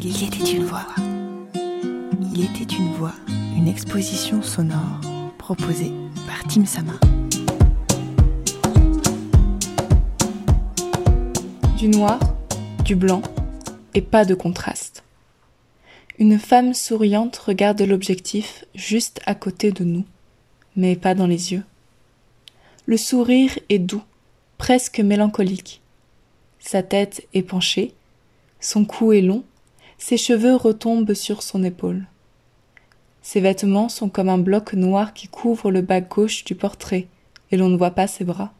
Il était une voix. Il était une voix, une exposition sonore proposée par Tim Sama. Du noir, du blanc et pas de contraste. Une femme souriante regarde l'objectif juste à côté de nous, mais pas dans les yeux. Le sourire est doux, presque mélancolique. Sa tête est penchée, son cou est long, ses cheveux retombent sur son épaule. Ses vêtements sont comme un bloc noir qui couvre le bas gauche du portrait, et l'on ne voit pas ses bras.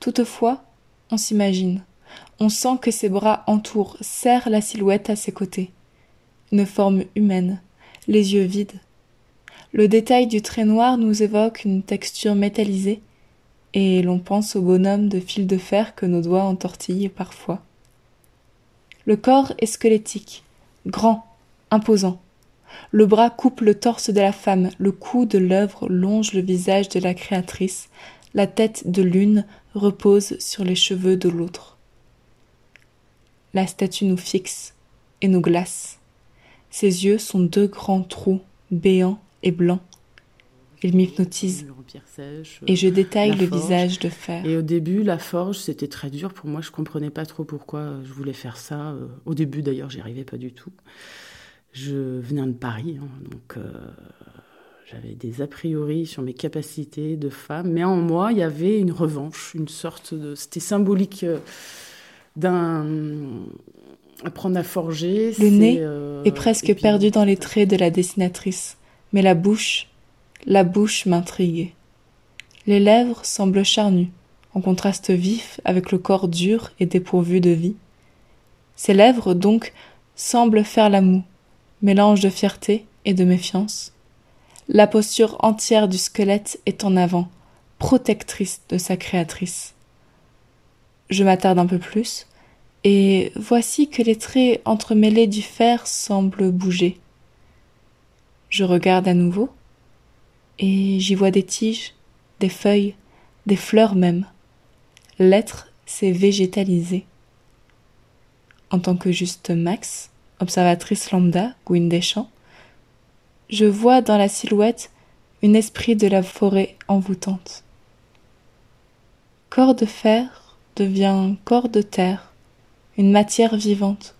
Toutefois, on s'imagine, on sent que ses bras entourent, serrent la silhouette à ses côtés. Une forme humaine, les yeux vides. Le détail du trait noir nous évoque une texture métallisée, et l'on pense au bonhomme de fil de fer que nos doigts entortillent parfois. Le corps est squelettique, grand, imposant. Le bras coupe le torse de la femme, le cou de l'œuvre longe le visage de la créatrice, la tête de l'une repose sur les cheveux de l'autre. La statue nous fixe et nous glace. Ses yeux sont deux grands trous, béants et blancs. Il m'hypnotise. Et je détaille le visage de fer. Et au début, la forge, c'était très dur pour moi. Je comprenais pas trop pourquoi je voulais faire ça. Euh, au début, d'ailleurs, j'y arrivais pas du tout. Je venais de Paris, hein, donc euh, j'avais des a priori sur mes capacités de femme. Mais en moi, il y avait une revanche, une sorte de. C'était symbolique euh, d'un apprendre à forger. Le nez est presque perdu dans les traits de la dessinatrice, mais la bouche la bouche m'intrigue. Les lèvres semblent charnues, en contraste vif avec le corps dur et dépourvu de vie. Ces lèvres, donc, semblent faire la moue, mélange de fierté et de méfiance. La posture entière du squelette est en avant, protectrice de sa créatrice. Je m'attarde un peu plus, et voici que les traits entremêlés du fer semblent bouger. Je regarde à nouveau, et j'y vois des tiges, des feuilles, des fleurs même. L'être s'est végétalisé. En tant que juste Max, observatrice lambda, Gwyn je vois dans la silhouette un esprit de la forêt envoûtante. Corps de fer devient corps de terre, une matière vivante.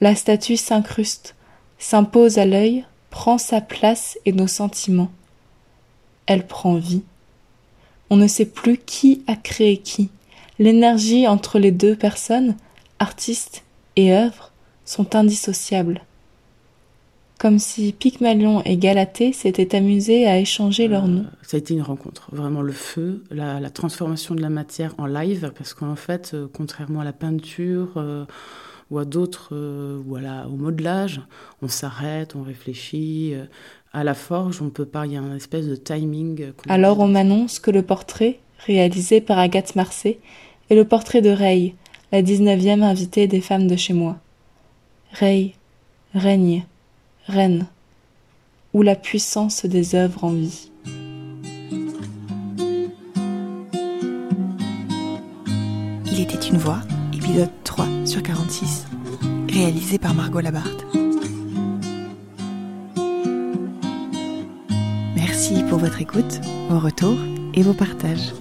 La statue s'incruste, s'impose à l'œil, prend sa place et nos sentiments elle prend vie. On ne sait plus qui a créé qui. L'énergie entre les deux personnes, artiste et œuvre, sont indissociables. Comme si Pygmalion et Galatée s'étaient amusés à échanger leurs noms. Euh, ça a été une rencontre, vraiment le feu, la, transformation de la matière en live, parce qu'en fait, euh, contrairement à la peinture, euh, ou à d'autres, ou à au modelage, on s'arrête, on réfléchit, à la forge, on peut pas, il y a un espèce de timing. Alors on m'annonce que le portrait, réalisé par Agathe Marcet, est le portrait de Rey, la dix-neuvième invitée des femmes de chez moi. Rey, règne, reine, ou la puissance des œuvres en vie. Il était une voix, épisode 3 sur 46, réalisé par Margot Labarthe. Merci pour votre écoute, vos retours et vos partages.